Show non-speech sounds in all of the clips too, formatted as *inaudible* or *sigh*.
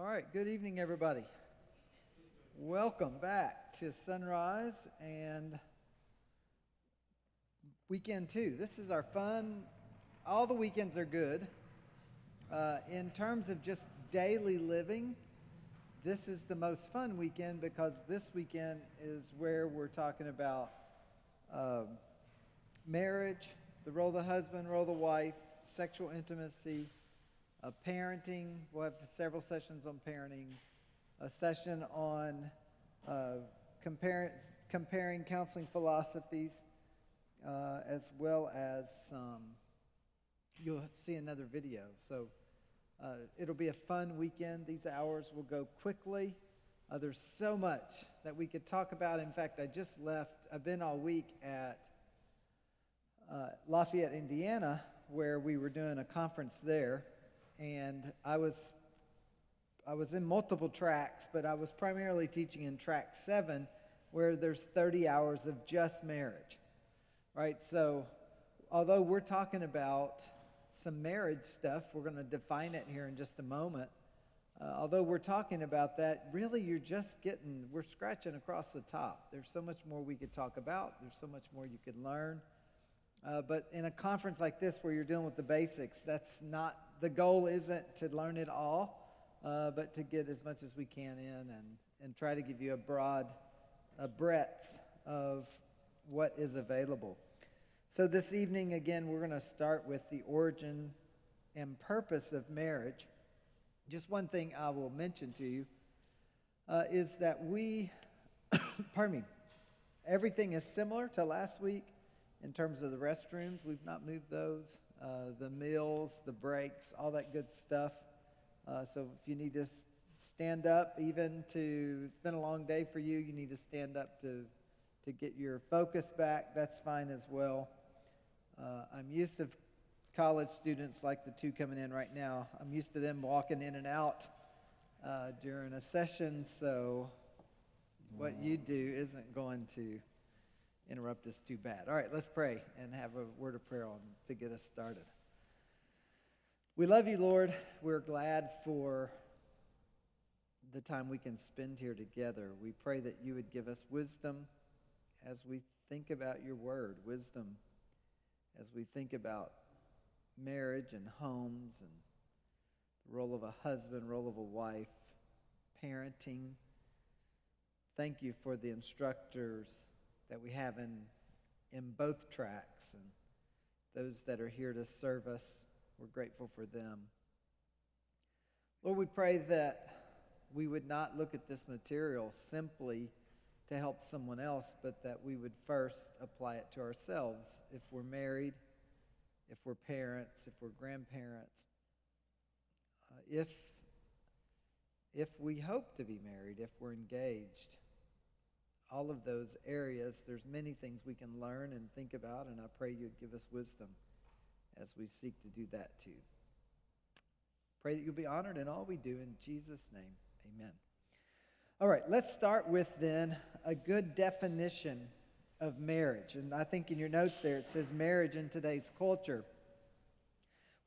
All right, good evening, everybody. Welcome back to Sonrise and weekend two. This is our fun. All the weekends are good. Uh, in terms of just daily living, this is the most fun weekend because this weekend is where we're talking about um, marriage, the role of the husband, role of the wife, sexual intimacy, uh, parenting. We'll have several sessions on parenting, a session on uh, compar- comparing counseling philosophies, uh, as well as um, you'll see another video. So uh, it'll be a fun weekend. These hours will go quickly. Uh, there's so much that we could talk about. In fact, I just left, I've been all week at uh, Lafayette, Indiana, where we were doing a conference there and I was I was in multiple tracks, but I was primarily teaching in track seven, where there's 30 hours of just marriage, right? So, although we're talking about some marriage stuff, we're going to define it here in just a moment. Uh, although we're talking about that, really you're just getting, we're scratching across the top. There's so much more we could talk about, there's so much more you could learn. Uh, but in a conference like this where you're dealing with the basics, that's not the goal isn't to learn it all, uh, but to get as much as we can in and, and try to give you a broad a breadth of what is available. So, this evening, again, we're going to start with the origin and purpose of marriage. Just one thing I will mention to you uh, is that we, *coughs* pardon me, everything is similar to last week in terms of the restrooms. We've not moved those uh, the meals, the breaks, all that good stuff. Uh, so if you need to stand up, even to, it's been a long day for you, you need to stand up to, to get your focus back, that's fine as well. Uh, I'm used to college students like the two coming in right now. I'm used to them walking in and out uh, during a session, so what you do isn't going to interrupt us too bad. All right, let's pray and have a word of prayer on to get us started. We love you, Lord. We're glad for the time we can spend here together. We pray that you would give us wisdom as we think about your word, wisdom as we think about marriage and homes and the role of a husband, role of a wife, parenting. Thank you for the instructors that we have in, in both tracks and those that are here to serve us. We're grateful for them. Lord, we pray that we would not look at this material simply to help someone else, but that we would first apply it to ourselves if we're married, if we're parents, if we're grandparents, uh, if, if we hope to be married, if we're engaged all of those areas, there's many things we can learn and think about, and I pray you'd give us wisdom as we seek to do that too. Pray that you'll be honored in all we do. In Jesus' name, amen. All right, let's start with then a good definition of marriage. And I think in your notes there it says marriage in today's culture.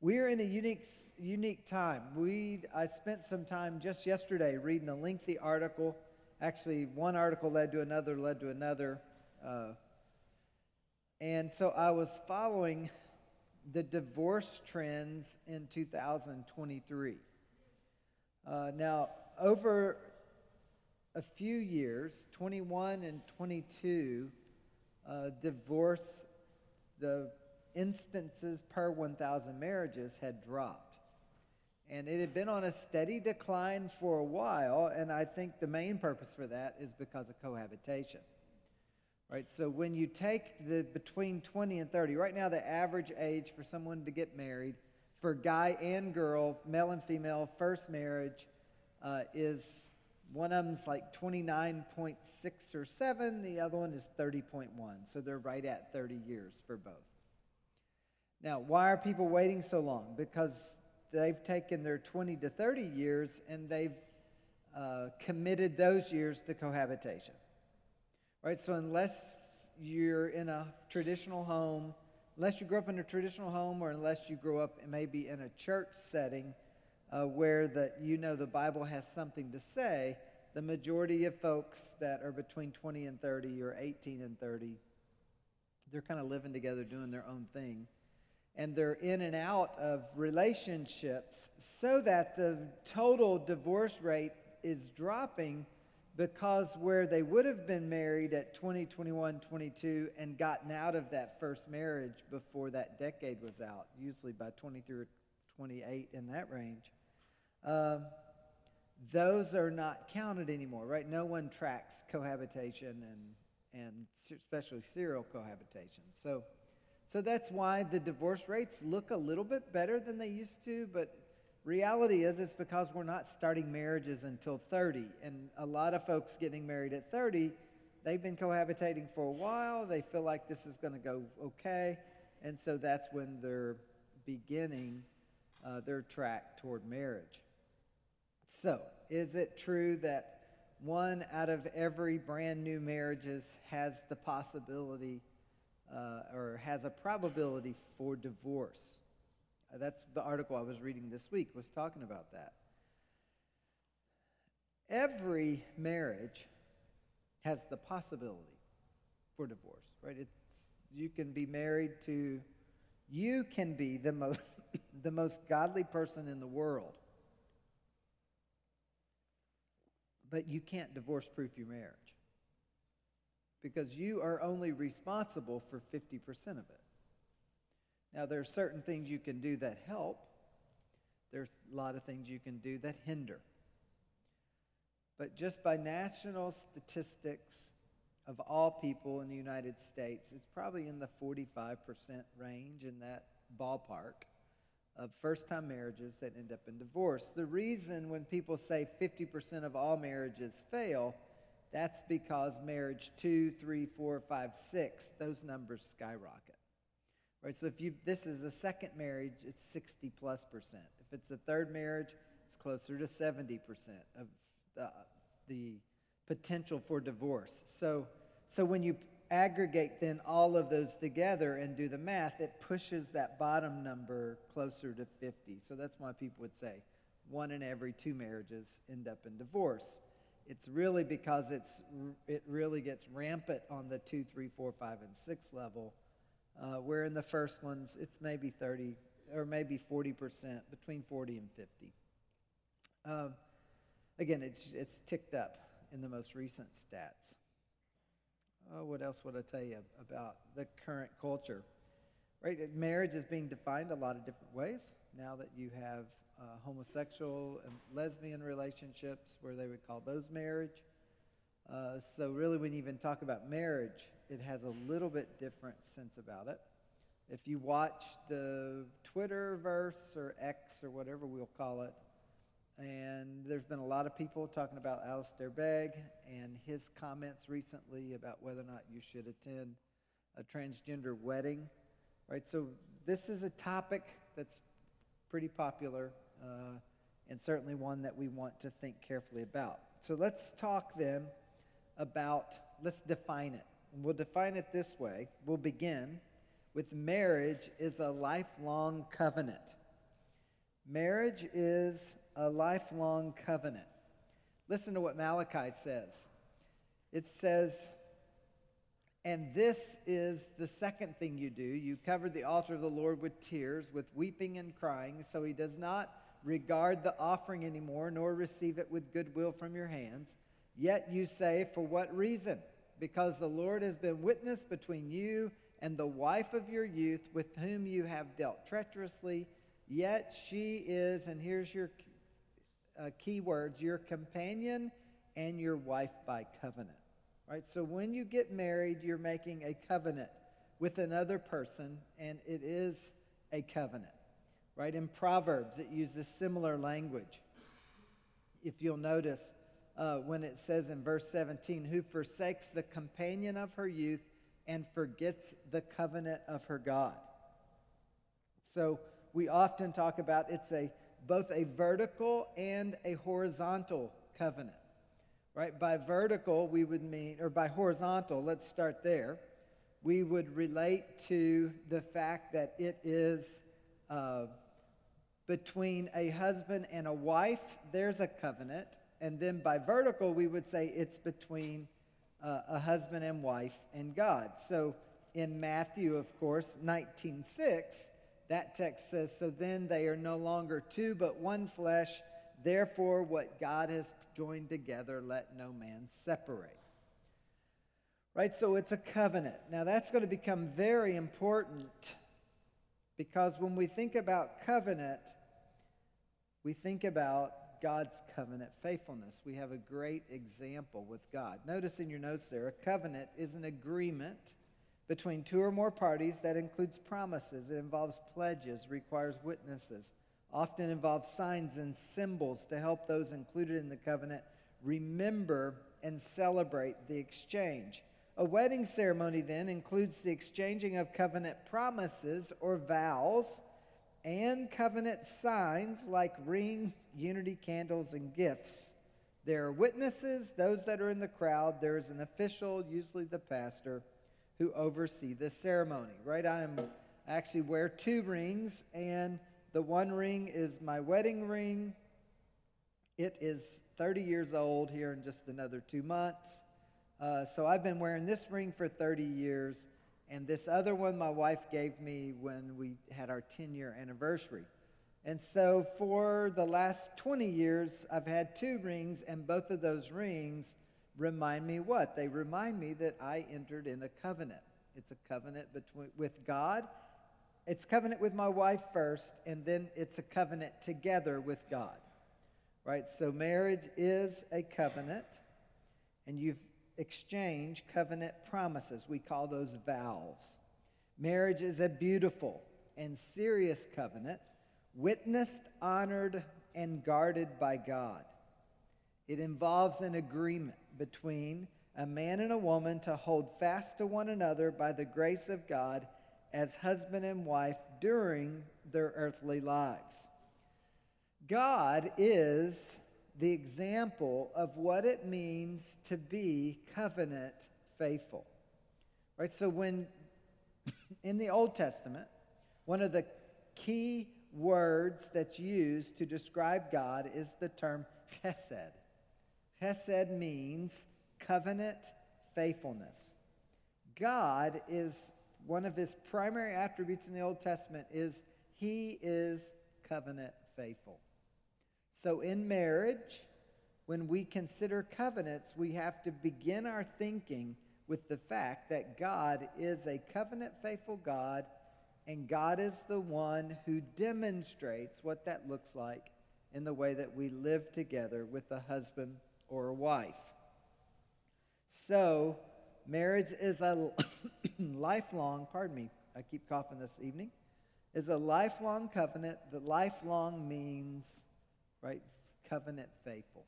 We're in a unique, unique time. We, I spent some time just yesterday reading a lengthy article actually, one article led to another, led to another. Uh, and so I was following the divorce trends in 2023. Uh, now, over a few years, 21 and 22, uh, divorce, the instances per 1,000 marriages had dropped. And it had been on a steady decline for a while, and I think the main purpose for that is because of cohabitation. Right? So when you take the between 20 and 30, right now the average age for someone to get married for guy and girl, male and female, first marriage uh, is one of them's like 29.6 or 7, the other one is 30.1. So they're right at 30 years for both. Now, why are people waiting so long? Because they've taken their 20 to 30 years and they've uh, committed those years to cohabitation. Right? So, unless you're in a traditional home, unless you grew up in a traditional home, or unless you grew up maybe in a church setting, uh, where the, you know the Bible has something to say, the majority of folks that are between 20 and 30 or 18 and 30, they're kind of living together doing their own thing. And they're in and out of relationships so that the total divorce rate is dropping because where they would have been married at 20, 21, 22 and gotten out of that first marriage before that decade was out, usually by 23 or 28 in that range, um, those are not counted anymore, right? No one tracks cohabitation and, and especially serial cohabitation. So, so that's why the divorce rates look a little bit better than they used to, but reality is it's because we're not starting marriages until 30. And a lot of folks getting married at 30, they've been cohabitating for a while. They feel like this is going to go okay. And so that's when they're beginning uh, their track toward marriage. So, is it true that one out of every brand new marriages has the possibility uh, or has a probability for divorce? Uh, that's the article I was reading this week was talking about that. Every marriage has the possibility for divorce, right? It's you can be married to you can be the most *laughs* the most godly person in the world. But you can't divorce proof your marriage. Because you are only responsible for 50% of it. Now, there are certain things you can do that help, there's a lot of things you can do that hinder. But just by national statistics of all people in the United States, it's probably in the 45% range in that ballpark of first time marriages that end up in divorce. The reason when people say 50% of all marriages fail, that's because marriage two, three, four, five, six, those numbers skyrocket. Right? So if you this is a second marriage, it's 60 plus percent. If it's a third marriage, it's closer to 70 percent of the, the potential for divorce. So so when you aggregate then all of those together and do the math, it pushes that bottom number closer to 50. So that's why people would say one in every two marriages end up in divorce. It's really because it's it really gets rampant on the two, three, four, five, and six level uh, where in the first ones, it's maybe 30 or maybe 40%, between 40 and 50. Um, again, it's, it's ticked up in the most recent stats. Oh, what else would I tell you about the current culture? Right, marriage is being defined a lot of different ways now that you have uh, homosexual and lesbian relationships, where they would call those marriage. Uh, so, really, when you even talk about marriage, it has a little bit different sense about it. If you watch the Twitter verse or X or whatever we'll call it, and there's been a lot of people talking about Alistair Begg and his comments recently about whether or not you should attend a transgender wedding, right? So this is a topic that's pretty popular uh, and certainly one that we want to think carefully about. So let's talk then about, let's define it. We'll define it this way. We'll begin with marriage is a lifelong covenant. Marriage is a lifelong covenant. Listen to what Malachi says. It says, and this is the second thing you do. You cover the altar of the Lord with tears, with weeping and crying, so he does not regard the offering anymore, nor receive it with goodwill from your hands. Yet you say, For what reason? because the Lord has been witness between you and the wife of your youth with whom you have dealt treacherously. Yet she is, and here's your uh, key words, your companion and your wife by covenant. Right? So when you get married, you're making a covenant with another person, and it is a covenant. Right? In Proverbs, it uses similar language. If you'll notice, uh, when it says in verse 17, who forsakes the companion of her youth and forgets the covenant of her God. So we often talk about it's a both a vertical and a horizontal covenant. Right? By vertical, we would mean, or by horizontal, let's start there. We would relate to the fact that it is uh, between a husband and a wife, there's a covenant. And then by vertical, we would say it's between uh, a husband and wife and God. So in Matthew, of course, 19:6, that text says, "So then they are no longer two, but one flesh. Therefore, what God has joined together, let no man separate." Right? So it's a covenant. Now that's going to become very important because when we think about covenant, we think about God's covenant faithfulness. We have a great example with God. Notice in your notes there, a covenant is an agreement between two or more parties that includes promises, it involves pledges, requires witnesses, often involves signs and symbols to help those included in the covenant remember and celebrate the exchange. A wedding ceremony then includes the exchanging of covenant promises or vows and covenant signs like rings, unity candles, and gifts. There are witnesses, those that are in the crowd. There is an official, usually the pastor, who oversee the ceremony, right? I am I actually wear two rings, and the one ring is my wedding ring. It is 30 years old here in just another two months. Uh, so I've been wearing this ring for 30 years, and this other one my wife gave me when we had our 10 year anniversary. And so for the last 20 years, I've had two rings, and both of those rings remind me what? They remind me that I entered in a covenant. It's a covenant between, with God. It's covenant with my wife first, and then it's a covenant together with God. Right? So marriage is a covenant, and you've exchanged covenant promises. We call those vows. Marriage is a beautiful and serious covenant, witnessed, honored, and guarded by God. It involves an agreement between a man and a woman to hold fast to one another by the grace of God as husband and wife during their earthly lives. God is the example of what it means to be covenant faithful. Right? So when *laughs* in the Old Testament, one of the key words that's used to describe God is the term chesed. Hesed means covenant faithfulness. God is one of his primary attributes in the Old Testament is he is covenant faithful. So in marriage, when we consider covenants, we have to begin our thinking with the fact that God is a covenant faithful God and God is the one who demonstrates what that looks like in the way that we live together with a husband or a wife. So, marriage is a *coughs* lifelong, pardon me, I keep coughing this evening, is a lifelong covenant. The lifelong means, right, covenant faithful.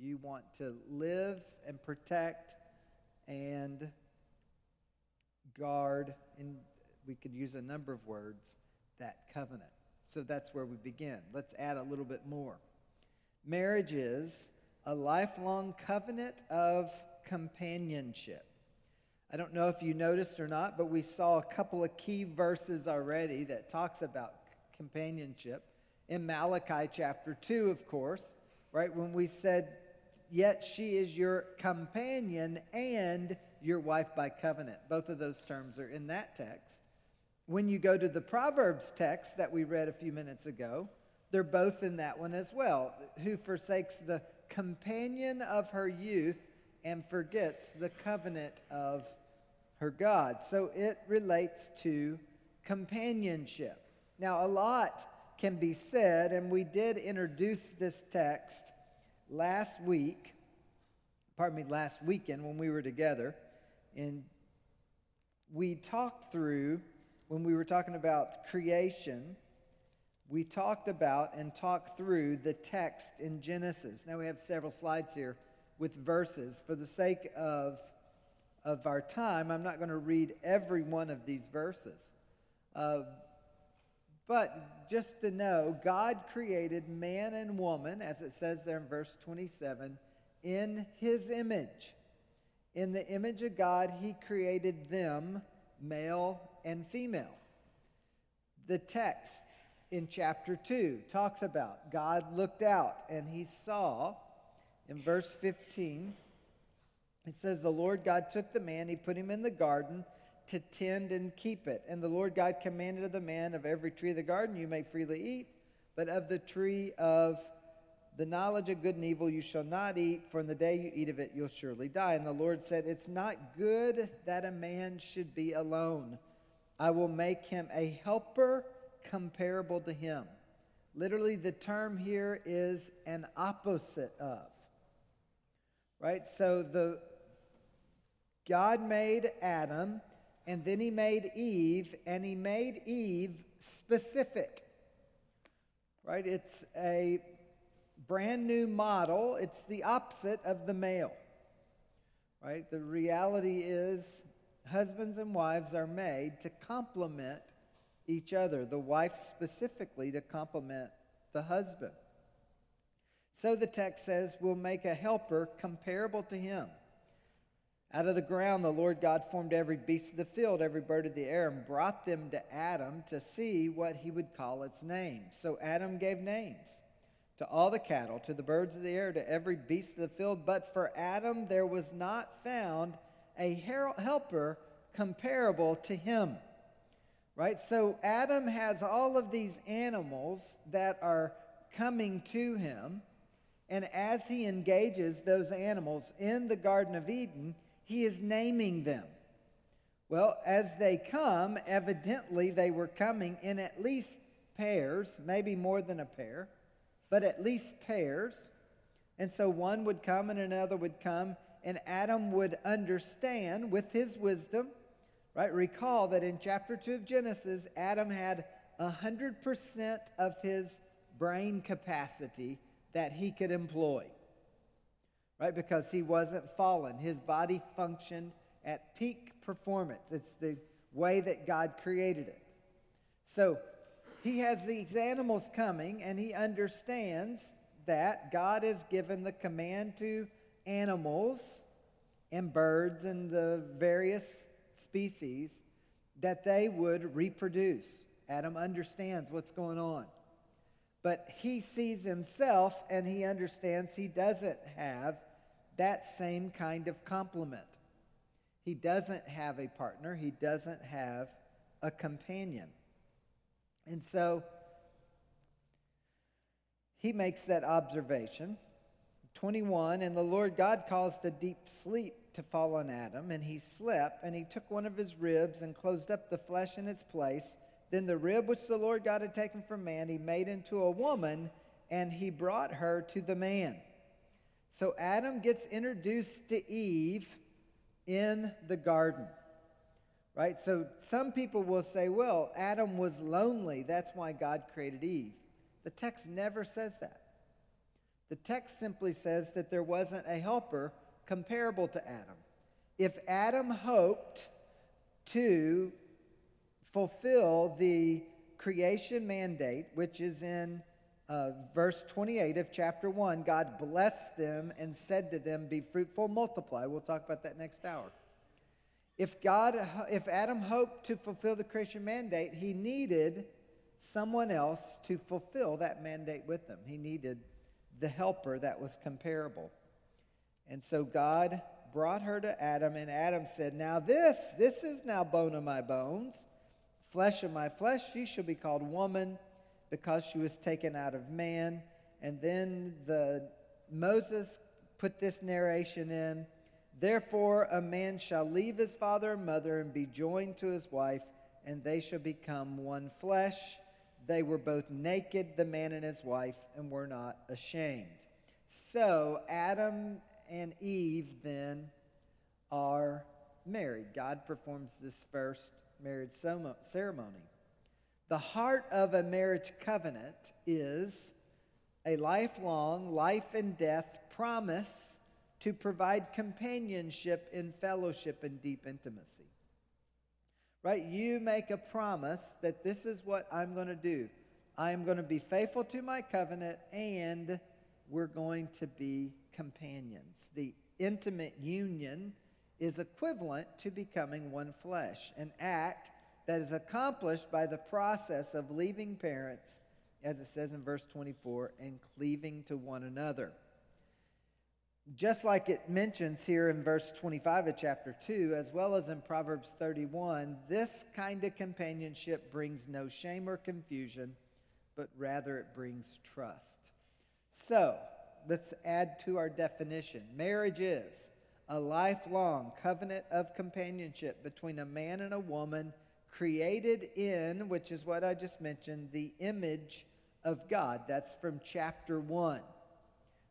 You want to live and protect and guard, and we could use a number of words, that covenant. So that's where we begin. Let's add a little bit more. Marriage is a lifelong covenant of companionship. I don't know if you noticed or not, but we saw a couple of key verses already that talks about companionship. In Malachi chapter 2, of course, right? When we said, Yet she is your companion and your wife by covenant. Both of those terms are in that text. When you go to the Proverbs text that we read a few minutes ago, they're both in that one as well. Who forsakes the companion of her youth and forgets the covenant of her God. So it relates to companionship. Now, a lot can be said, and we did introduce this text last week, pardon me, last weekend when we were together. And we talked through, when we were talking about creation, we talked about and talked through the text in Genesis. Now we have several slides here with verses. For the sake of, of our time, I'm not going to read every one of these verses. Uh, but just to know, God created man and woman, as it says there in verse 27, in his image. In the image of God, he created them, male and female. The text in chapter 2 talks about. God looked out and he saw, in verse 15, it says, The Lord God took the man, he put him in the garden to tend and keep it. And the Lord God commanded of the man, Of every tree of the garden you may freely eat, but of the tree of the knowledge of good and evil you shall not eat, for in the day you eat of it you'll surely die. And the Lord said, It's not good that a man should be alone. I will make him a helper comparable to him. Literally, the term here is an opposite of. Right? So the God made Adam, and then he made Eve, and he made Eve specific. Right? It's a brand new model. It's the opposite of the male. Right? The reality is husbands and wives are made to complement each other, the wife specifically to complement the husband. So the text says, We'll make a helper comparable to him. Out of the ground, the Lord God formed every beast of the field, every bird of the air, and brought them to Adam to see what he would call its name. So Adam gave names to all the cattle, to the birds of the air, to every beast of the field. But for Adam, there was not found a helper comparable to him. Right? So Adam has all of these animals that are coming to him. And as he engages those animals in the Garden of Eden, he is naming them. Well, as they come, evidently they were coming in at least pairs, maybe more than a pair, but at least pairs. And so one would come and another would come, and Adam would understand with his wisdom Right? Recall that in chapter 2 of Genesis, Adam had 100% of his brain capacity that he could employ. Right? Because he wasn't fallen. His body functioned at peak performance. It's the way that God created it. So he has these animals coming, and he understands that God has given the command to animals and birds and the various species that they would reproduce. Adam understands what's going on. But he sees himself and he understands he doesn't have that same kind of complement. He doesn't have a partner, he doesn't have a companion. And so he makes that observation. 21 And the Lord God caused a deep sleep to fall on Adam, and he slept, and he took one of his ribs and closed up the flesh in its place. Then the rib which the Lord God had taken from man, he made into a woman, and he brought her to the man. So Adam gets introduced to Eve in the garden. Right? So some people will say, well, Adam was lonely. That's why God created Eve. The text never says that. The text simply says that there wasn't a helper comparable to Adam. If Adam hoped to fulfill the creation mandate, which is in uh, verse 28 of chapter 1, God blessed them and said to them, Be fruitful, multiply. We'll talk about that next hour. If, God, if Adam hoped to fulfill the creation mandate, he needed someone else to fulfill that mandate with him. He needed the helper that was comparable. And so God brought her to Adam, and Adam said, Now this, this is now bone of my bones, flesh of my flesh. She shall be called woman because she was taken out of man. And then the Moses put this narration in. Therefore, a man shall leave his father and mother and be joined to his wife, and they shall become one flesh. They were both naked, the man and his wife, and were not ashamed. So Adam and Eve then are married. God performs this first marriage ceremony. The heart of a marriage covenant is a lifelong, life and death promise to provide companionship in fellowship and deep intimacy. Right? You make a promise that this is what I'm going to do. I am going to be faithful to my covenant and we're going to be companions. The intimate union is equivalent to becoming one flesh, an act that is accomplished by the process of leaving parents, as it says in verse 24, and cleaving to one another. Just like it mentions here in verse 25 of chapter 2, as well as in Proverbs 31, this kind of companionship brings no shame or confusion, but rather it brings trust. So, let's add to our definition. Marriage is a lifelong covenant of companionship between a man and a woman created in, which is what I just mentioned, the image of God. That's from chapter 1.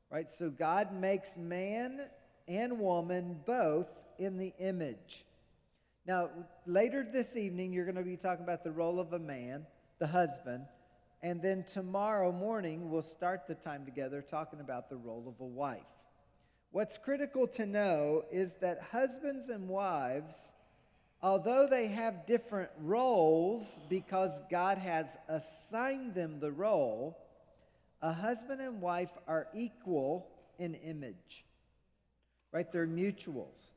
Right? So God makes man and woman both in the image. Now, later this evening, you're going to be talking about the role of a man, the husband. And then tomorrow morning, we'll start the time together talking about the role of a wife. What's critical to know is that husbands and wives, although they have different roles because God has assigned them the role, a husband and wife are equal in image. Right? They're mutuals.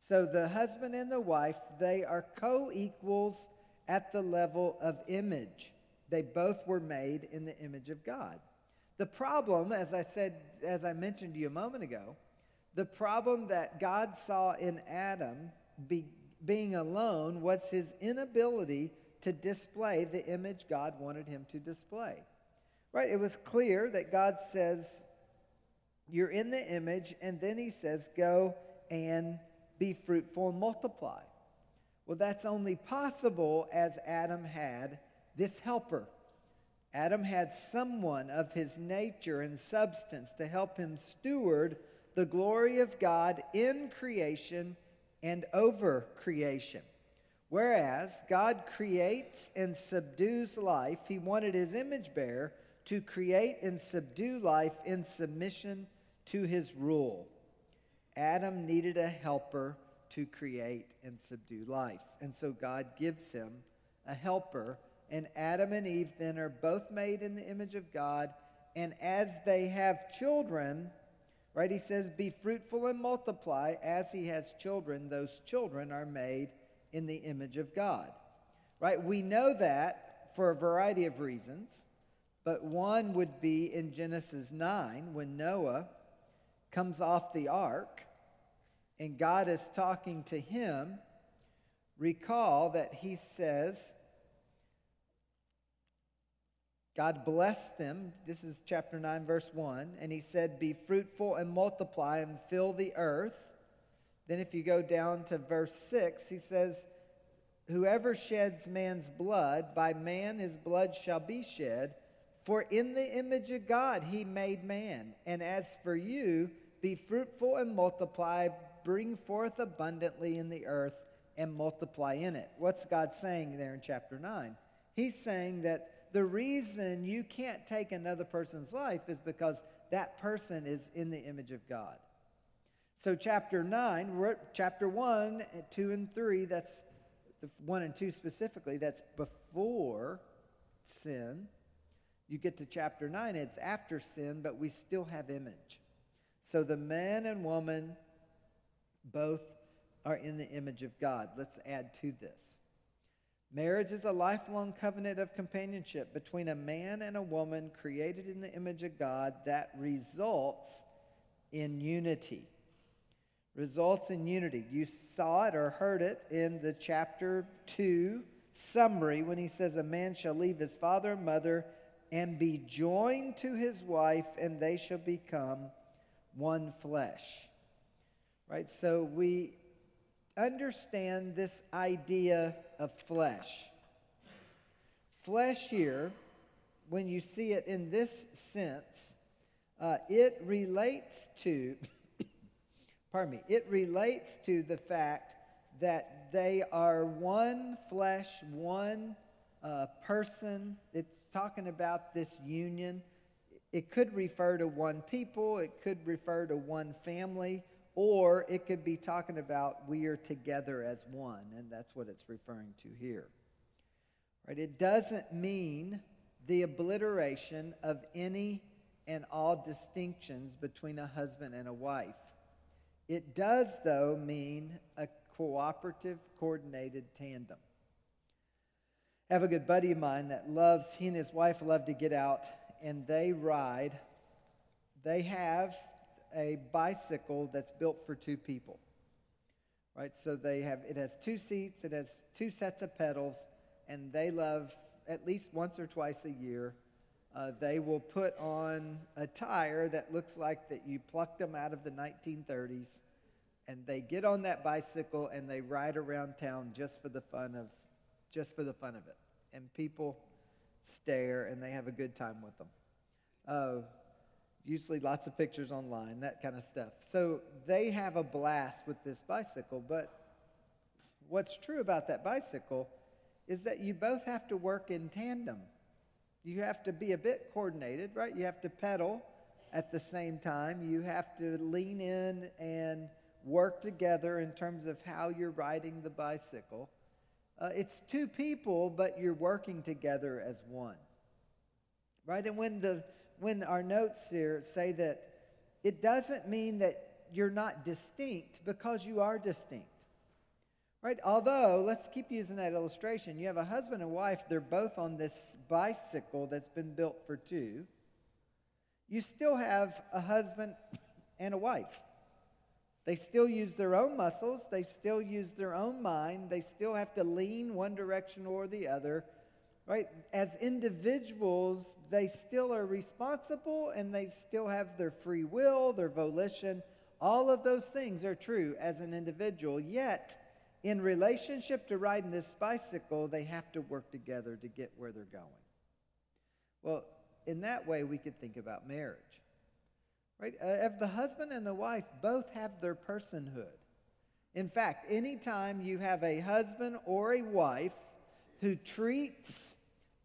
So the husband and the wife, they are co equals at the level of image. They both were made in the image of God. The problem, as I said, as I mentioned to you a moment ago, the problem that God saw in Adam be, being alone was his inability to display the image God wanted him to display. Right? It was clear that God says, You're in the image, and then he says, Go and be fruitful and multiply. Well, that's only possible as Adam had this helper. Adam had someone of his nature and substance to help him steward the glory of God in creation and over creation. Whereas God creates and subdues life, he wanted his image bearer to create and subdue life in submission to his rule. Adam needed a helper to create and subdue life. And so God gives him a helper and Adam and Eve then are both made in the image of God. And as they have children, right, he says, Be fruitful and multiply. As he has children, those children are made in the image of God. Right? We know that for a variety of reasons, but one would be in Genesis 9 when Noah comes off the ark and God is talking to him. Recall that he says, God blessed them. This is chapter 9, verse 1. And he said, Be fruitful and multiply and fill the earth. Then, if you go down to verse 6, he says, Whoever sheds man's blood, by man his blood shall be shed. For in the image of God he made man. And as for you, be fruitful and multiply, bring forth abundantly in the earth, and multiply in it. What's God saying there in chapter 9? He's saying that the reason you can't take another person's life is because that person is in the image of God. So, chapter 9, we're at chapter 1, 2, and 3, that's the 1 and 2 specifically, that's before sin. You get to chapter 9, it's after sin, but we still have image. So, the man and woman both are in the image of God. Let's add to this. Marriage is a lifelong covenant of companionship between a man and a woman created in the image of God that results in unity. Results in unity. You saw it or heard it in the chapter 2 summary when he says, A man shall leave his father and mother and be joined to his wife, and they shall become one flesh. Right? So we understand this idea of flesh. Flesh here, when you see it in this sense, uh, it relates to, *coughs* pardon me, it relates to the fact that they are one flesh, one uh, person. It's talking about this union. It could refer to one people, it could refer to one family, or it could be talking about we are together as one, and that's what it's referring to here. Right? It doesn't mean the obliteration of any and all distinctions between a husband and a wife. It does, though, mean a cooperative, coordinated tandem. I have a good buddy of mine that loves, he and his wife love to get out and they ride. They have a bicycle that's built for two people. Right? So they have it has two seats, it has two sets of pedals, and they love at least once or twice a year. Uh, they will put on a tire that looks like that you plucked them out of the 1930s, and they get on that bicycle and they ride around town just for the fun of, just for the fun of it. And people stare and they have a good time with them. Uh, usually lots of pictures online, that kind of stuff. So they have a blast with this bicycle, but what's true about that bicycle is that you both have to work in tandem. You have to be a bit coordinated, right? You have to pedal at the same time. You have to lean in and work together in terms of how you're riding the bicycle. Uh, it's two people, but you're working together as one. Right? And when the when our notes here say that it doesn't mean that you're not distinct because you are distinct. Right? Although, let's keep using that illustration. You have a husband and wife, they're both on this bicycle that's been built for two. You still have a husband and a wife. They still use their own muscles, they still use their own mind, they still have to lean one direction or the other right? As individuals, they still are responsible and they still have their free will, their volition. All of those things are true as an individual. Yet, in relationship to riding this bicycle, they have to work together to get where they're going. Well, in that way, we could think about marriage. Right? Uh, if the husband and the wife both have their personhood. In fact, anytime you have a husband or a wife who treats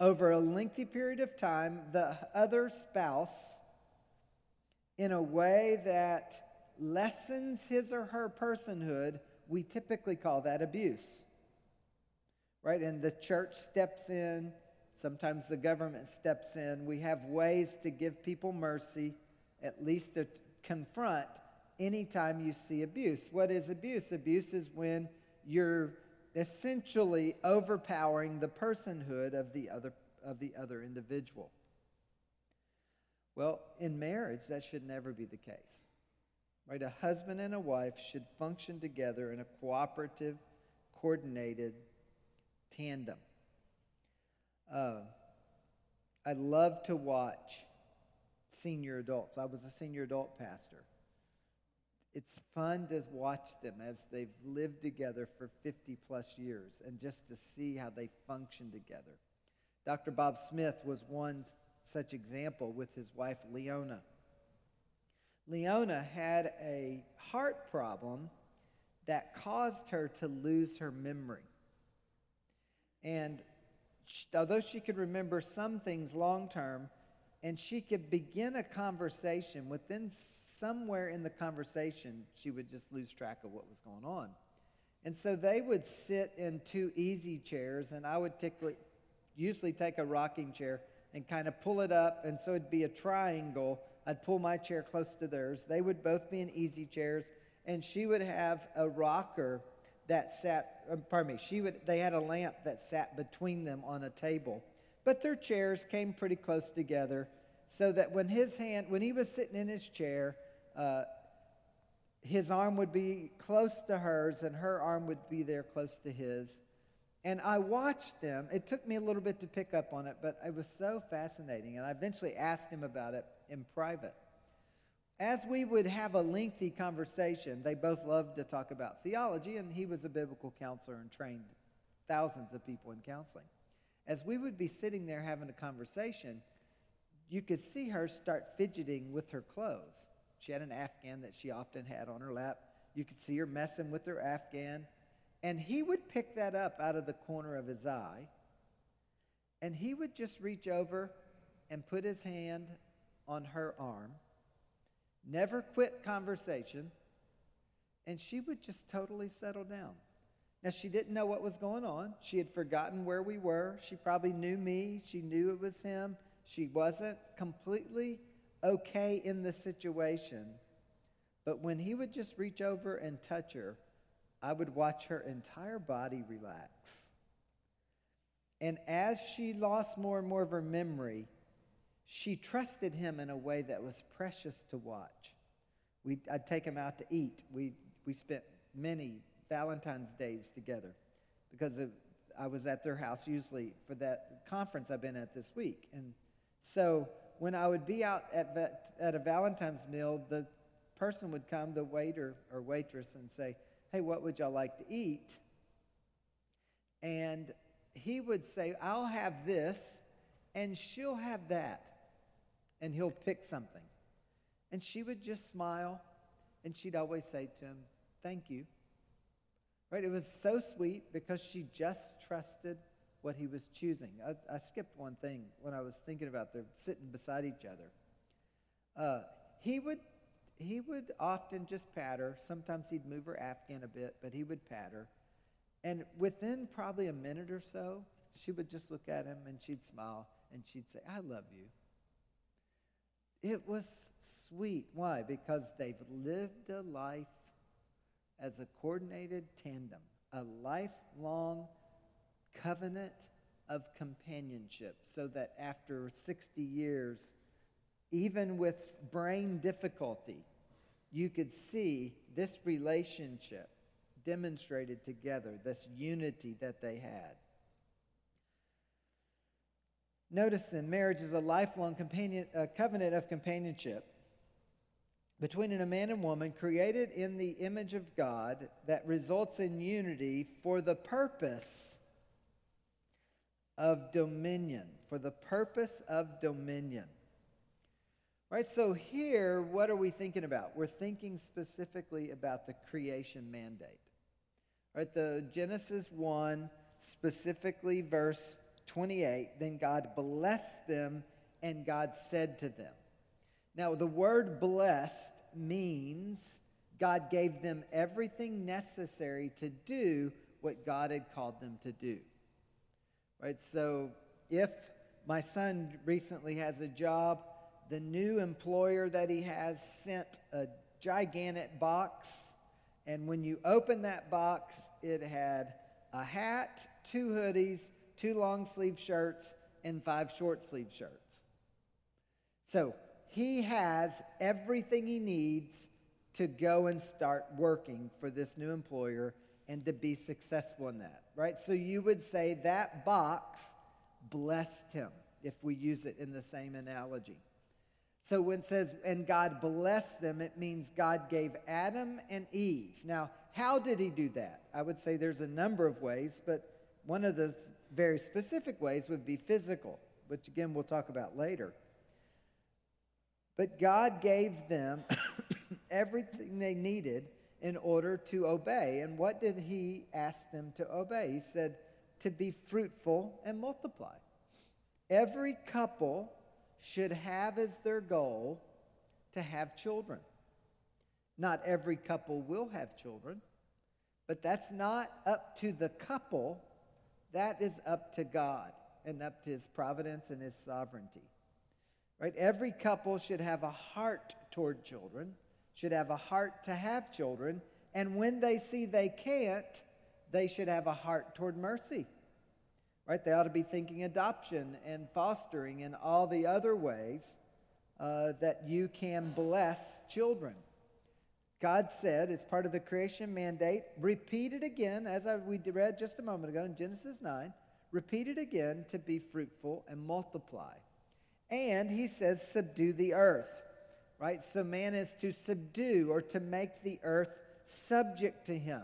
over a lengthy period of time the other spouse in a way that lessens his or her personhood, we typically call that abuse. Right? And the church steps in, sometimes the government steps in. We have ways to give people mercy, at least to confront anytime you see abuse. What is abuse? Abuse is when you're essentially overpowering the personhood of the other, of the other individual. Well, in marriage, that should never be the case. Right? A husband and a wife should function together in a cooperative, coordinated tandem. Uh, I love to watch senior adults. I was a senior adult pastor it's fun to watch them as they've lived together for 50 plus years and just to see how they function together. Dr. Bob Smith was one such example with his wife Leona. Leona had a heart problem that caused her to lose her memory. And although she could remember some things long term, and she could begin a conversation within somewhere in the conversation, she would just lose track of what was going on. And so they would sit in two easy chairs, and I would tickly, usually take a rocking chair and kind of pull it up, and so it'd be a triangle. I'd pull my chair close to theirs. They would both be in easy chairs, and she would have a rocker that sat, uh, pardon me, she would, they had a lamp that sat between them on a table. But their chairs came pretty close together so that when his hand, when he was sitting in his chair, uh, his arm would be close to hers and her arm would be there close to his. And I watched them. It took me a little bit to pick up on it, but it was so fascinating. And I eventually asked him about it in private. As we would have a lengthy conversation, they both loved to talk about theology, and he was a biblical counselor and trained thousands of people in counseling. As we would be sitting there having a conversation, you could see her start fidgeting with her clothes. She had an Afghan that she often had on her lap. You could see her messing with her Afghan. And he would pick that up out of the corner of his eye. And he would just reach over and put his hand on her arm, never quit conversation, and she would just totally settle down. Now, she didn't know what was going on. She had forgotten where we were. She probably knew me. She knew it was him. She wasn't completely okay in the situation, but when he would just reach over and touch her, I would watch her entire body relax. And as she lost more and more of her memory, she trusted him in a way that was precious to watch. we I'd take him out to eat. We, we spent many Valentine's days together because of, I was at their house usually for that conference I've been at this week. And so when I would be out at, at a Valentine's meal, the person would come, the waiter or waitress, and say, Hey, what would y'all like to eat? And he would say, I'll have this, and she'll have that. And he'll pick something. And she would just smile, and she'd always say to him, Thank you. Right? It was so sweet because she just trusted what he was choosing. I, I skipped one thing when I was thinking about them sitting beside each other. Uh, he would he would often just pat her. Sometimes he'd move her Afghan a bit, but he would pat her. And within probably a minute or so, she would just look at him and she'd smile and she'd say, I love you. It was sweet. Why? Because they've lived a life as a coordinated tandem, a lifelong covenant of companionship, so that after 60 years, even with brain difficulty, you could see this relationship demonstrated together, this unity that they had. Notice then, marriage is a lifelong companion, a covenant of companionship between a man and woman created in the image of God that results in unity for the purpose of dominion. For the purpose of dominion. Right, so here, what are we thinking about? We're thinking specifically about the creation mandate. Right, the Genesis 1, specifically verse 28, then God blessed them and God said to them. Now, the word blessed means God gave them everything necessary to do what God had called them to do. Right? So, if my son recently has a job, the new employer that he has sent a gigantic box. And when you open that box, it had a hat, two hoodies, two long sleeve shirts, and five short sleeve shirts. So he has everything he needs to go and start working for this new employer and to be successful in that, right? So you would say that box blessed him if we use it in the same analogy. So when it says, and God blessed them, it means God gave Adam and Eve. Now, how did he do that? I would say there's a number of ways, but one of the very specific ways would be physical, which again we'll talk about later. But God gave them *coughs* everything they needed in order to obey. And what did He ask them to obey? He said, to be fruitful and multiply. Every couple should have as their goal to have children. Not every couple will have children, but that's not up to the couple. That is up to God and up to His providence and His sovereignty. Right? Every couple should have a heart toward children, should have a heart to have children, and when they see they can't, they should have a heart toward mercy. Right? They ought to be thinking adoption and fostering and all the other ways uh, that you can bless children. God said, as part of the creation mandate, repeat it again, as I, we read just a moment ago in Genesis 9, repeat it again to be fruitful and multiply. And he says, subdue the earth, right? So man is to subdue or to make the earth subject to him.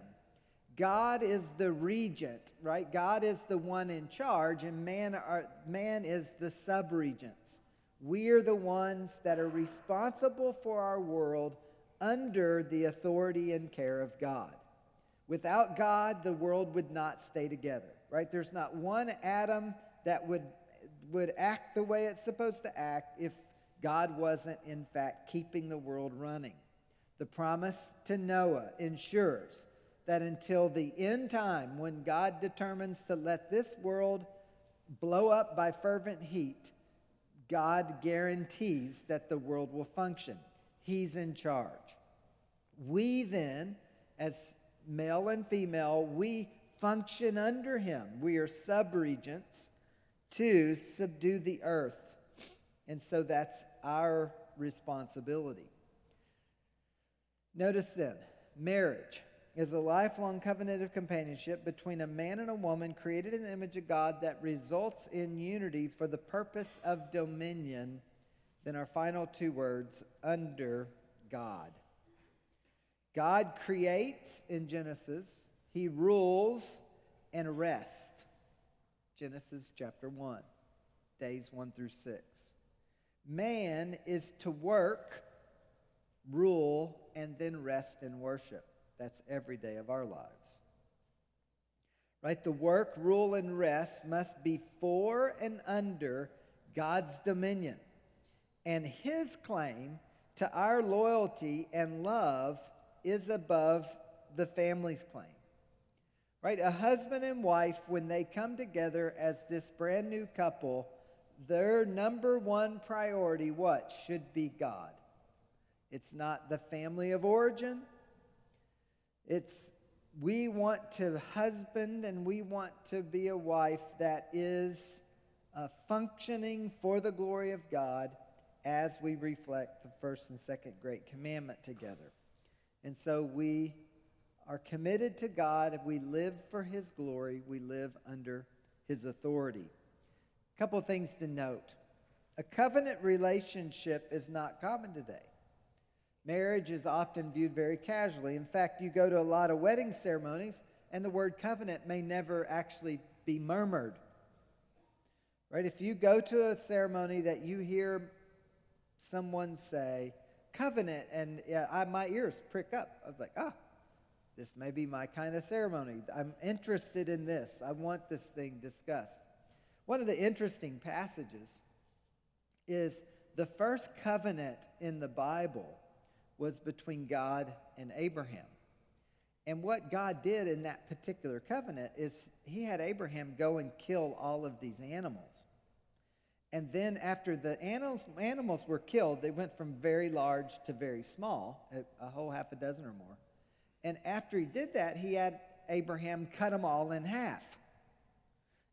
God is the regent, right? God is the one in charge, and man, are, man is the subregents. We are the ones that are responsible for our world under the authority and care of God. Without God, the world would not stay together, right? There's not one atom that would would act the way it's supposed to act if God wasn't, in fact, keeping the world running. The promise to Noah ensures that until the end time, when God determines to let this world blow up by fervent heat, God guarantees that the world will function. He's in charge. We then, as male and female, we function under him. We are subregents to subdue the earth. And so that's our responsibility. Notice then, marriage is a lifelong covenant of companionship between a man and a woman created in the image of God that results in unity for the purpose of dominion. Then our final two words under God. God creates in Genesis, He rules and rests. Genesis chapter 1, days 1 through 6. Man is to work, rule, and then rest and worship. That's every day of our lives. Right? The work, rule, and rest must be for and under God's dominion. And his claim to our loyalty and love is above the family's claim. Right? A husband and wife, when they come together as this brand new couple, their number one priority, what? Should be God. It's not the family of origin, it's we want to husband and we want to be a wife that is uh, functioning for the glory of God as we reflect the first and second great commandment together. And so we are committed to God. We live for His glory. We live under His authority. Couple things to note. A covenant relationship is not common today. Marriage is often viewed very casually. In fact, you go to a lot of wedding ceremonies, and the word covenant may never actually be murmured. Right? If you go to a ceremony that you hear someone say, covenant, and yeah, I, my ears prick up. I was like, ah, this may be my kind of ceremony. I'm interested in this. I want this thing discussed. One of the interesting passages is the first covenant in the Bible was between God and Abraham. And what God did in that particular covenant is he had Abraham go and kill all of these animals. And then after the animals, animals were killed, they went from very large to very small, a, a whole half a dozen or more. And after he did that, he had Abraham cut them all in half.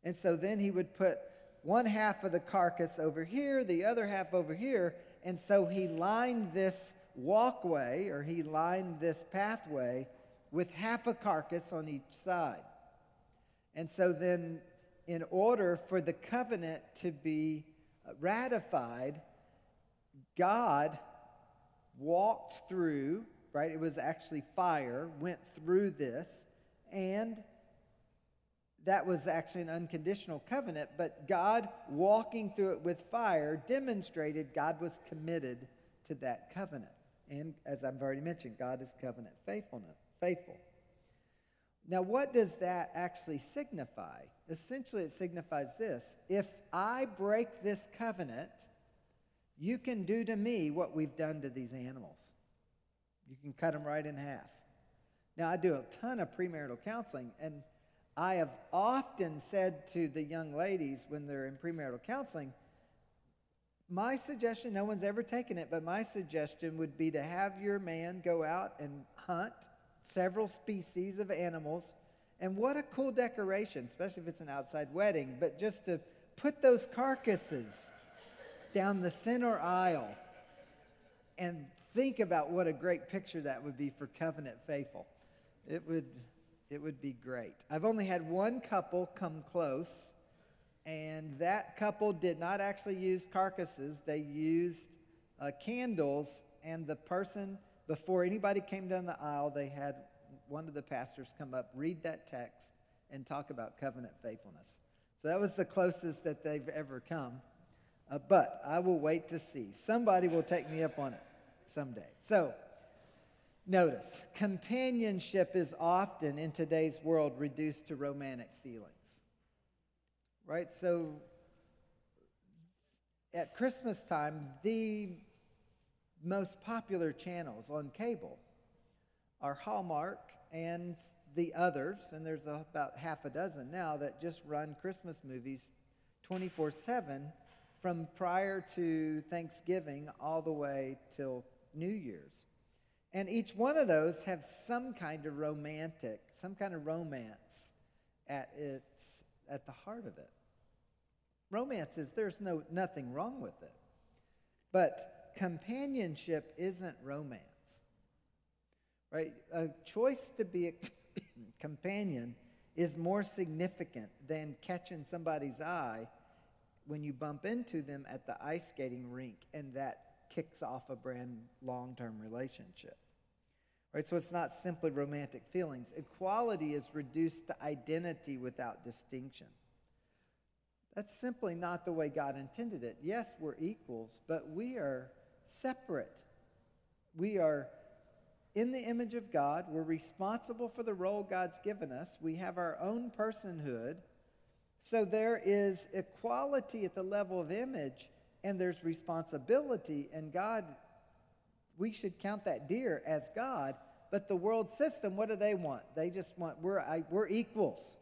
And so then he would put one half of the carcass over here, the other half over here. And so he lined this walkway or he lined this pathway with half a carcass on each side. And so then, in order for the covenant to be uh, ratified, God walked through, right? It was actually fire, went through this, and that was actually an unconditional covenant, but God walking through it with fire demonstrated God was committed to that covenant. And as I've already mentioned, God is covenant faithfulness, faithful. Now, what does that actually signify? Essentially, it signifies this if I break this covenant, you can do to me what we've done to these animals. You can cut them right in half. Now, I do a ton of premarital counseling, and I have often said to the young ladies when they're in premarital counseling, my suggestion, no one's ever taken it, but my suggestion would be to have your man go out and hunt several species of animals. And what a cool decoration, especially if it's an outside wedding, but just to put those carcasses down the center aisle and think about what a great picture that would be for covenant faithful. It would, it would be great. I've only had one couple come close and that couple did not actually use carcasses, they used uh, candles. And the person, before anybody came down the aisle, they had one of the pastors come up, read that text, and talk about covenant faithfulness. So that was the closest that they've ever come. Uh, but I will wait to see. Somebody will take me up on it someday. So, notice companionship is often in today's world reduced to romantic feelings right? So at Christmas time, the most popular channels on cable are Hallmark and the others, and there's a, about half a dozen now that just run Christmas movies 24 7 from prior to Thanksgiving all the way till New Year's. And each one of those have some kind of romantic, some kind of romance at its at the heart of it. Romance is there's no nothing wrong with it. But companionship isn't romance. Right? A choice to be a *coughs* companion is more significant than catching somebody's eye when you bump into them at the ice skating rink and that kicks off a brand long-term relationship. Right? So it's not simply romantic feelings. Equality is reduced to identity without distinction. That's simply not the way God intended it. Yes, we're equals, but we are separate. We are in the image of God. We're responsible for the role God's given us. We have our own personhood. So there is equality at the level of image, and there's responsibility. And God, we should count that deer as God. But the world system, what do they want? They just want, we're, we're equals,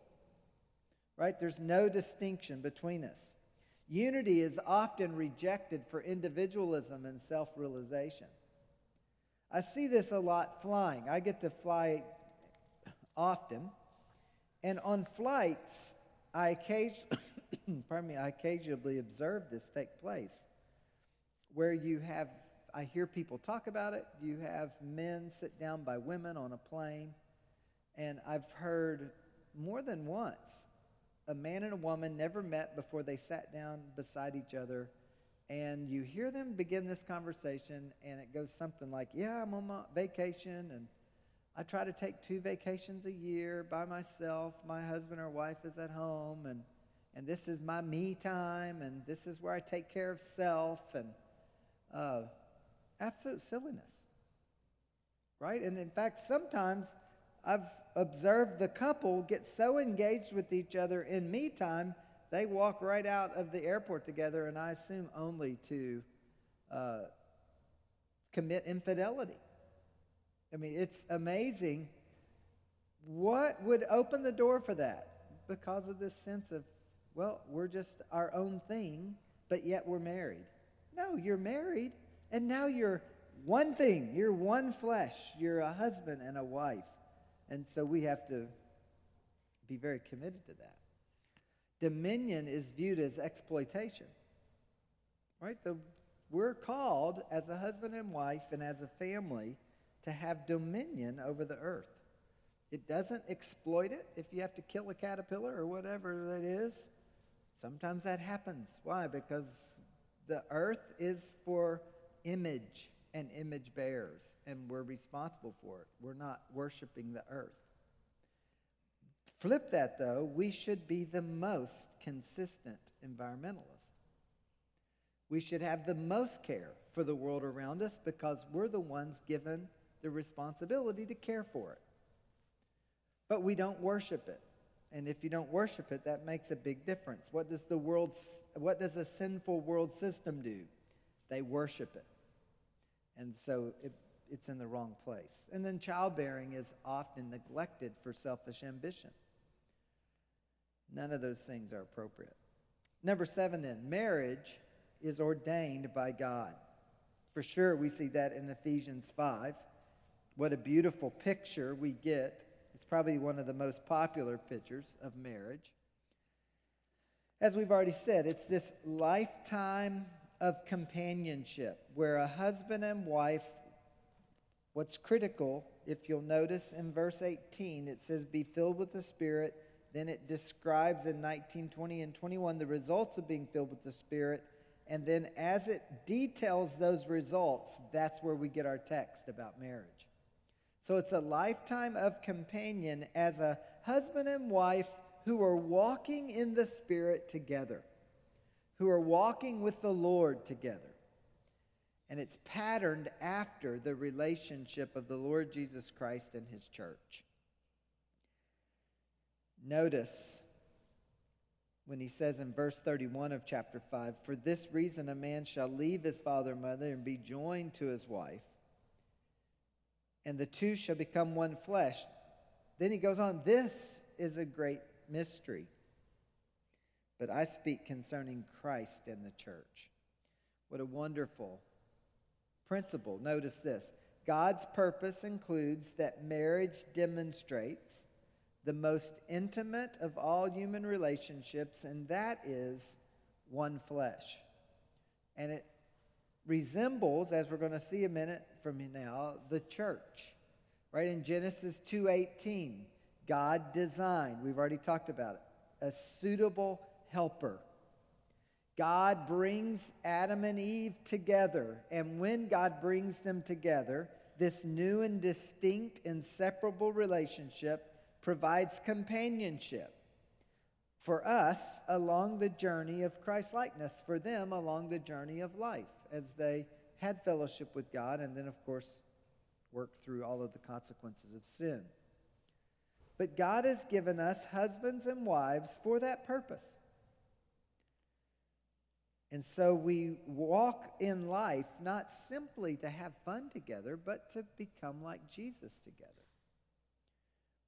right? There's no distinction between us. Unity is often rejected for individualism and self realization. I see this a lot flying. I get to fly often, and on flights, I occasionally, *coughs* pardon me, I occasionally observe this take place, where you have I hear people talk about it. You have men sit down by women on a plane. And I've heard more than once a man and a woman never met before they sat down beside each other. And you hear them begin this conversation, and it goes something like, Yeah, I'm on my vacation, and I try to take two vacations a year by myself. My husband or wife is at home, and, and this is my me time, and this is where I take care of self. And uh, absolute silliness. Right? And in fact, sometimes I've observed the couple get so engaged with each other in me time, they walk right out of the airport together, and I assume only to uh, commit infidelity. I mean, it's amazing. What would open the door for that? Because of this sense of, well, we're just our own thing, but yet we're married. No, you're married and now you're one thing, you're one flesh, you're a husband and a wife. And so we have to be very committed to that. Dominion is viewed as exploitation. Right? The, we're called as a husband and wife and as a family to have dominion over the earth. It doesn't exploit it if you have to kill a caterpillar or whatever that is. Sometimes that happens. Why? Because the earth is for image and image bearers, and we're responsible for it. We're not worshiping the earth. Flip that, though, we should be the most consistent environmentalist. We should have the most care for the world around us because we're the ones given the responsibility to care for it. But we don't worship it. And if you don't worship it, that makes a big difference. What does the world what does a sinful world system do? They worship it. And so it, it's in the wrong place. And then childbearing is often neglected for selfish ambition. None of those things are appropriate. Number seven, then, marriage is ordained by God. For sure, we see that in Ephesians 5. What a beautiful picture we get. It's probably one of the most popular pictures of marriage. As we've already said, it's this lifetime of companionship, where a husband and wife, what's critical, if you'll notice in verse 18, it says, Be filled with the Spirit. Then it describes in 19, 20, and 21 the results of being filled with the Spirit. And then as it details those results, that's where we get our text about marriage. So it's a lifetime of companion as a husband and wife who are walking in the Spirit together who are walking with the Lord together. And it's patterned after the relationship of the Lord Jesus Christ and his church. Notice when he says in verse 31 of chapter 5 For this reason a man shall leave his father and mother and be joined to his wife, and the two shall become one flesh. Then he goes on, This is a great mystery but I speak concerning Christ and the church. What a wonderful principle. Notice this God's purpose includes that marriage demonstrates the most intimate of all human relationships, and that is one flesh. And it resembles, as we're going to see a minute from now, the church. Right in Genesis 2:18, God designed, we've already talked about it, a suitable helper. God brings Adam and Eve together, and when God brings them together, this new and distinct, inseparable relationship provides companionship for us along the journey of Christ likeness, for them along the journey of life as they had fellowship with God and then, of course, worked through all of the consequences of sin. But God has given us husbands and wives for that purpose. And so we walk in life not simply to have fun together, but to become like Jesus together.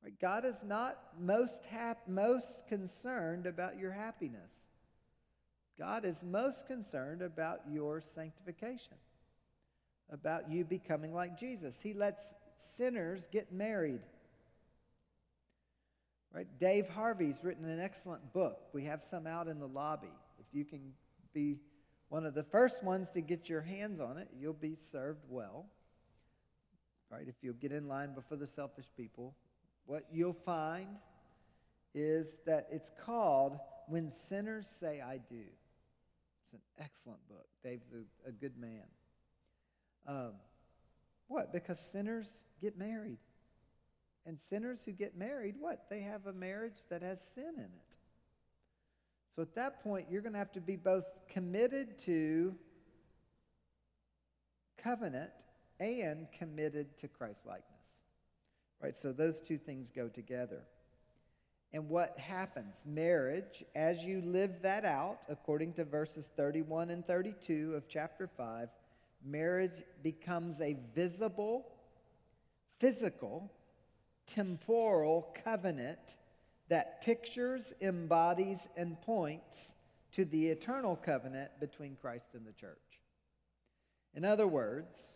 Right? God is not most, hap- most concerned about your happiness. God is most concerned about your sanctification, about you becoming like Jesus. He lets sinners get married. Right? Dave Harvey's written an excellent book. We have some out in the lobby. If you can be one of the first ones to get your hands on it, you'll be served well. Right? If you'll get in line before the selfish people, what you'll find is that it's called When Sinners Say I Do. It's an excellent book. Dave's a, a good man. Um, what? Because sinners get married. And sinners who get married, what? They have a marriage that has sin in it. So at that point, you're going to have to be both committed to covenant and committed to Christ likeness. Right? So those two things go together. And what happens? Marriage, as you live that out, according to verses 31 and 32 of chapter 5, marriage becomes a visible, physical, temporal covenant that pictures, embodies, and points to the eternal covenant between Christ and the church. In other words,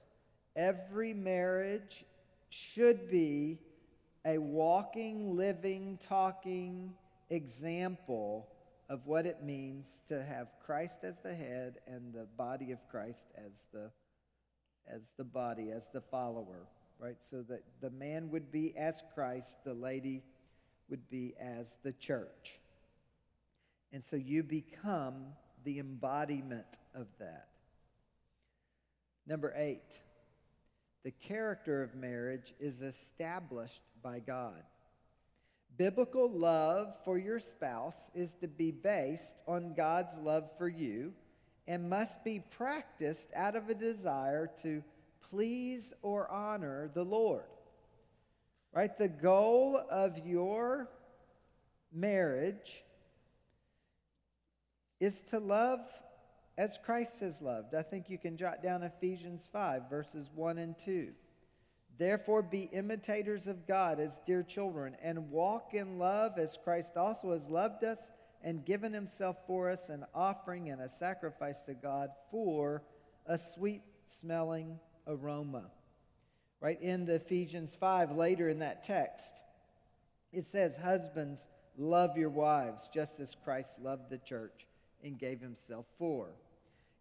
every marriage should be a walking, living, talking example of what it means to have Christ as the head and the body of Christ as the as the body, as the follower, right? So that the man would be as Christ, the lady would be as the church. And so you become the embodiment of that. Number eight, the character of marriage is established by God. Biblical love for your spouse is to be based on God's love for you and must be practiced out of a desire to please or honor the Lord. Right? The goal of your marriage is to love as Christ has loved. I think you can jot down Ephesians 5, verses 1 and 2. Therefore, be imitators of God as dear children, and walk in love as Christ also has loved us and given himself for us, an offering and a sacrifice to God for a sweet smelling aroma right in the Ephesians 5 later in that text. It says, Husbands, love your wives just as Christ loved the church and gave himself for.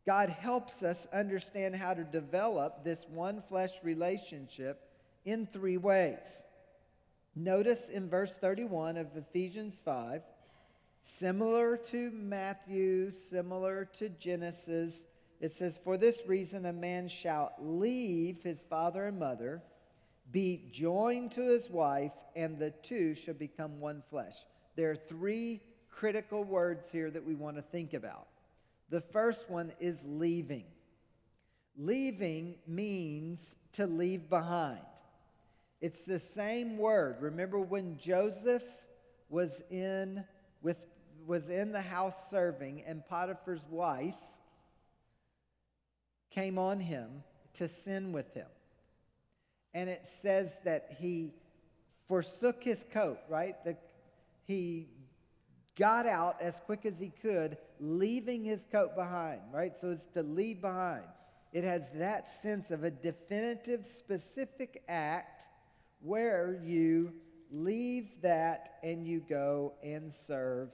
God helps us understand how to develop this one flesh relationship in three ways. Notice in verse 31 of Ephesians 5, similar to Matthew, similar to Genesis, it says, For this reason, a man shall leave his father and mother, be joined to his wife, and the two shall become one flesh. There are three critical words here that we want to think about. The first one is leaving. Leaving means to leave behind. It's the same word. Remember when Joseph was in with was in the house serving and Potiphar's wife came on him to sin with him. And it says that he forsook his coat, right? The, he got out as quick as he could, leaving his coat behind, right? So it's to leave behind. It has that sense of a definitive, specific act where you leave that and you go and serve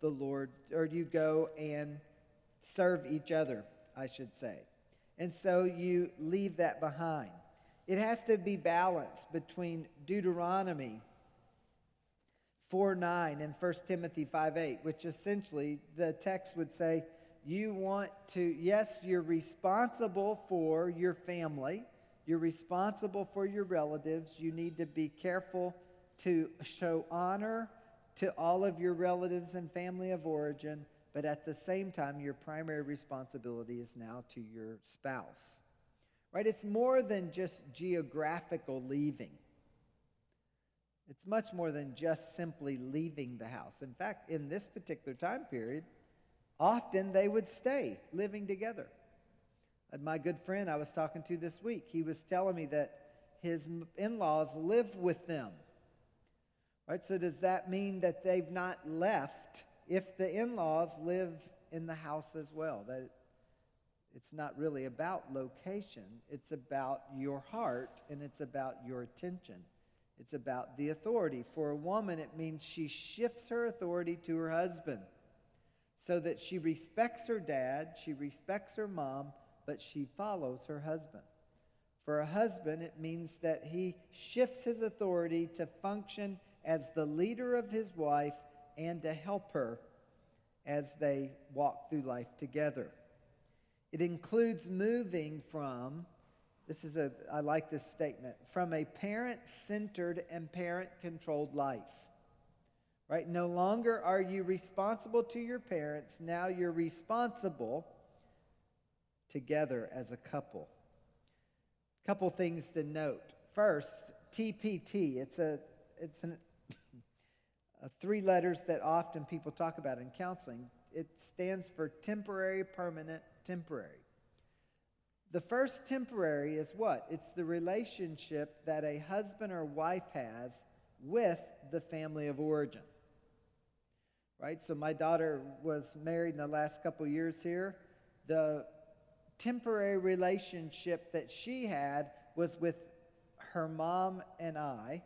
the Lord, or you go and serve each other, I should say. And so you leave that behind. It has to be balanced between Deuteronomy 4 9 and 1 Timothy 5 8, which essentially the text would say, you want to, yes, you're responsible for your family, you're responsible for your relatives. You need to be careful to show honor to all of your relatives and family of origin, but at the same time, your primary responsibility is now to your spouse. Right? It's more than just geographical leaving. It's much more than just simply leaving the house. In fact, in this particular time period, often they would stay living together. And my good friend I was talking to this week, he was telling me that his in laws live with them. Right? So, does that mean that they've not left if the in laws live in the house as well? That it's not really about location, it's about your heart and it's about your attention. It's about the authority. For a woman, it means she shifts her authority to her husband so that she respects her dad, she respects her mom, but she follows her husband. For a husband, it means that he shifts his authority to function as the leader of his wife and to help her as they walk through life together. It includes moving from, this is a, I like this statement, from a parent centered and parent controlled life Right? No longer are you responsible to your parents, now you're responsible together as a couple. Couple things to note. First, TPT. It's a it's an a three letters that often people talk about in counseling. It stands for temporary, permanent, temporary. The first temporary is what? It's the relationship that a husband or wife has with the family of origin right? So my daughter was married in the last couple years here. The temporary relationship that she had was with her mom and I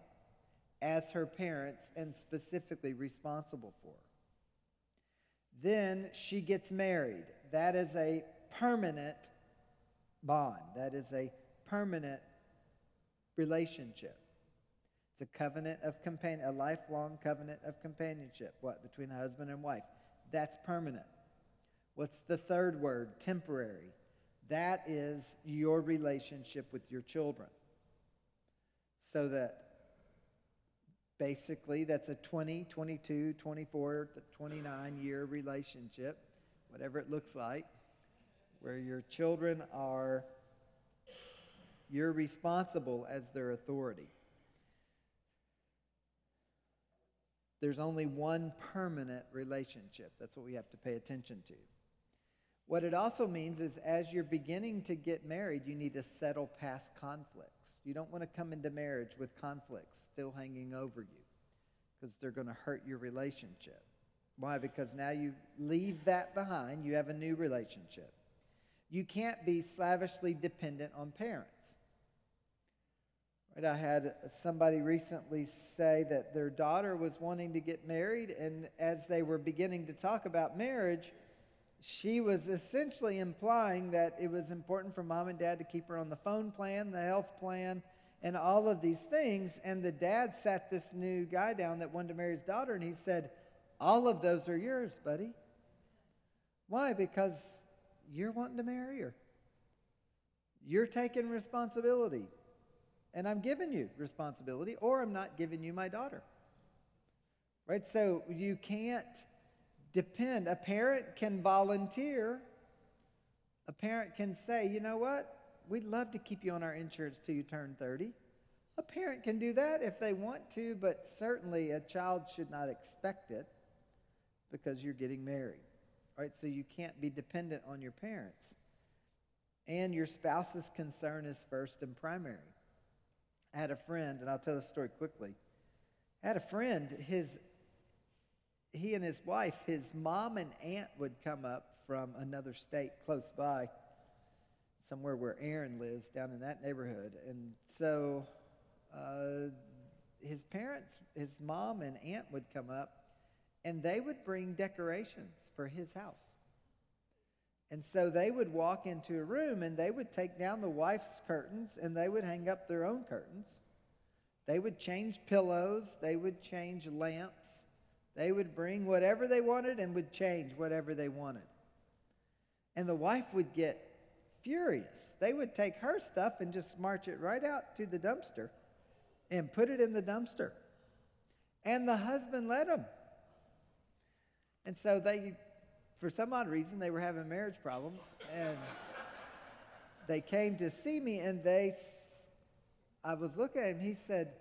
as her parents and specifically responsible for. Then she gets married. That is a permanent bond. That is a permanent relationship. It's a covenant of companion, a lifelong covenant of companionship. What? Between a husband and wife. That's permanent. What's the third word? Temporary. That is your relationship with your children. So that basically that's a 20, 22, 24, 29 year relationship, whatever it looks like, where your children are, you're responsible as their authority. There's only one permanent relationship. That's what we have to pay attention to. What it also means is as you're beginning to get married, you need to settle past conflicts. You don't want to come into marriage with conflicts still hanging over you because they're going to hurt your relationship. Why? Because now you leave that behind, you have a new relationship. You can't be slavishly dependent on parents. Right, I had somebody recently say that their daughter was wanting to get married, and as they were beginning to talk about marriage, she was essentially implying that it was important for mom and dad to keep her on the phone plan, the health plan, and all of these things. And the dad sat this new guy down that wanted to marry his daughter, and he said, All of those are yours, buddy. Why? Because you're wanting to marry her. You're taking responsibility and I'm giving you responsibility, or I'm not giving you my daughter. Right? So you can't depend. A parent can volunteer. A parent can say, you know what? We'd love to keep you on our insurance till you turn 30. A parent can do that if they want to, but certainly a child should not expect it because you're getting married. Right? So you can't be dependent on your parents. And your spouse's concern is first and primary. I had a friend, and I'll tell the story quickly. I had a friend, his he and his wife, his mom and aunt would come up from another state close by, somewhere where Aaron lives, down in that neighborhood. And so uh, his parents, his mom and aunt would come up and they would bring decorations for his house. And so they would walk into a room and they would take down the wife's curtains and they would hang up their own curtains. They would change pillows, they would change lamps, they would bring whatever they wanted and would change whatever they wanted. And the wife would get furious. They would take her stuff and just march it right out to the dumpster and put it in the dumpster. And the husband let them. And so they, for some odd reason, they were having marriage problems. And they came to see me and they, I was looking at him, he said,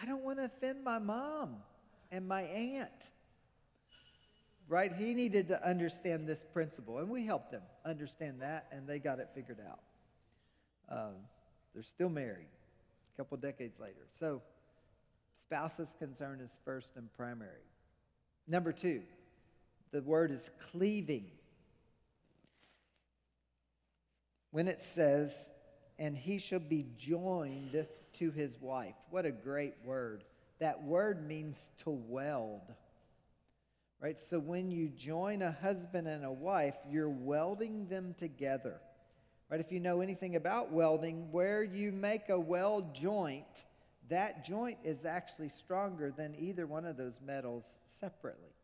I don't want to offend my mom and my aunt right? He needed to understand this principle, and we helped him understand that, and they got it figured out. Um, they're still married a couple decades later. So, spouse's concern is first and primary. Number two, the word is cleaving. When it says, and he shall be joined to his wife. What a great word. That word means to weld right? So when you join a husband and a wife, you're welding them together, right? If you know anything about welding, where you make a weld joint, that joint is actually stronger than either one of those metals separately,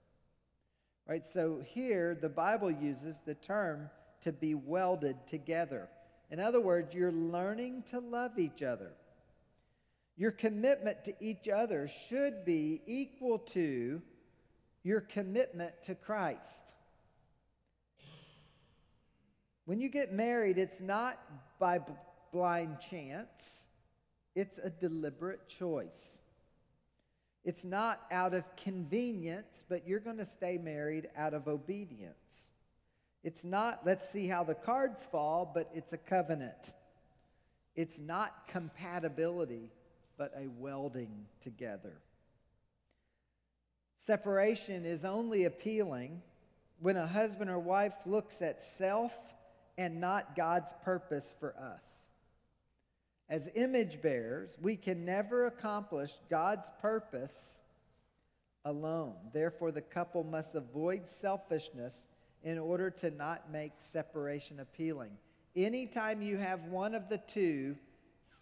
right? So here, the Bible uses the term to be welded together. In other words, you're learning to love each other. Your commitment to each other should be equal to your commitment to Christ. When you get married, it's not by blind chance, it's a deliberate choice. It's not out of convenience, but you're going to stay married out of obedience. It's not, let's see how the cards fall, but it's a covenant. It's not compatibility, but a welding together. Separation is only appealing when a husband or wife looks at self and not God's purpose for us. As image bearers, we can never accomplish God's purpose alone. Therefore, the couple must avoid selfishness in order to not make separation appealing. Anytime you have one of the two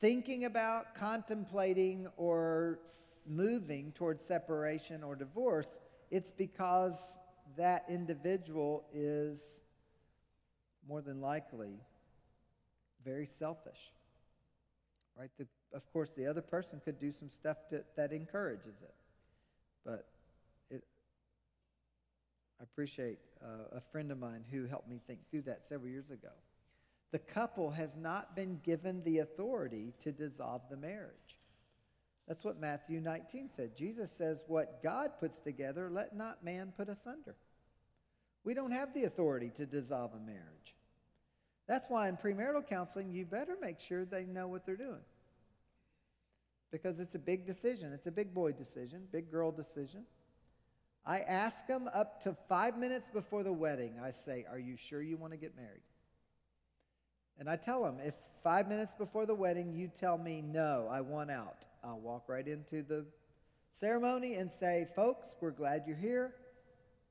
thinking about, contemplating, or moving towards separation or divorce, it's because that individual is more than likely very selfish. Right? The, of course, the other person could do some stuff to, that encourages it. But it, I appreciate uh, a friend of mine who helped me think through that several years ago. The couple has not been given the authority to dissolve the marriage. That's what Matthew 19 said. Jesus says, What God puts together, let not man put asunder. We don't have the authority to dissolve a marriage. That's why in premarital counseling, you better make sure they know what they're doing. Because it's a big decision. It's a big boy decision, big girl decision. I ask them up to five minutes before the wedding, I say, Are you sure you want to get married? And I tell them, if five minutes before the wedding you tell me, No, I want out, I'll walk right into the ceremony and say, Folks, we're glad you're here.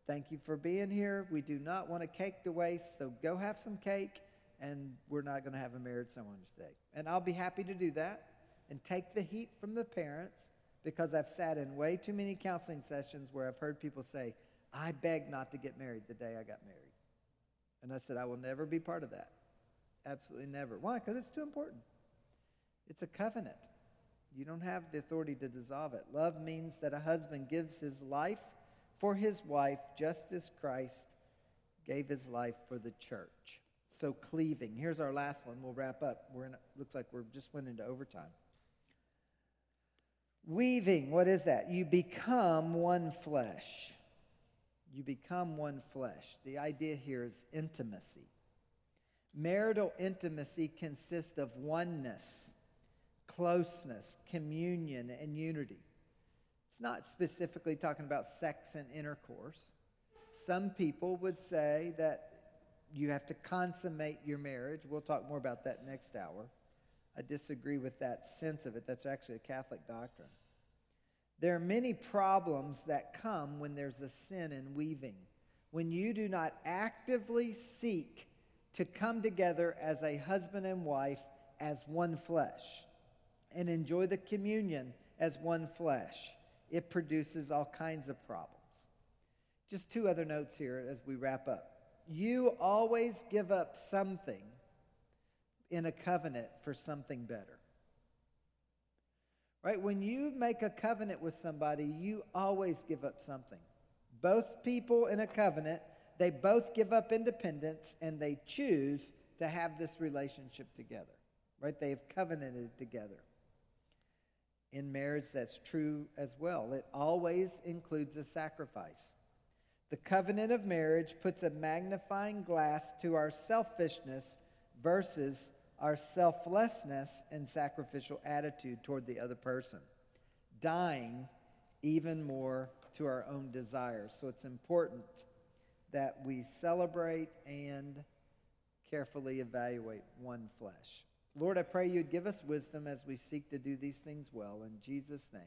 Thank you for being here. We do not want a cake to waste, so go have some cake, and we're not going to have a marriage ceremony today. And I'll be happy to do that and take the heat from the parents because I've sat in way too many counseling sessions where I've heard people say, I begged not to get married the day I got married. And I said, I will never be part of that. Absolutely never. Why? Because it's too important. It's a covenant. You don't have the authority to dissolve it. Love means that a husband gives his life for his wife just as Christ gave his life for the church. So cleaving. Here's our last one. We'll wrap up. We're in, looks like we're just went into overtime. Weaving, what is that? You become one flesh. You become one flesh. The idea here is intimacy. Marital intimacy consists of oneness closeness, communion, and unity. It's not specifically talking about sex and intercourse. Some people would say that you have to consummate your marriage. We'll talk more about that next hour. I disagree with that sense of it. That's actually a Catholic doctrine. There are many problems that come when there's a sin in weaving, when you do not actively seek to come together as a husband and wife as one flesh and enjoy the communion as one flesh. It produces all kinds of problems. Just two other notes here as we wrap up. You always give up something in a covenant for something better. Right? When you make a covenant with somebody, you always give up something. Both people in a covenant, they both give up independence and they choose to have this relationship together. Right? They have covenanted together. In marriage, that's true as well. It always includes a sacrifice. The covenant of marriage puts a magnifying glass to our selfishness versus our selflessness and sacrificial attitude toward the other person, dying even more to our own desires. So it's important that we celebrate and carefully evaluate one flesh. Lord, I pray you'd give us wisdom as we seek to do these things well. In Jesus' name.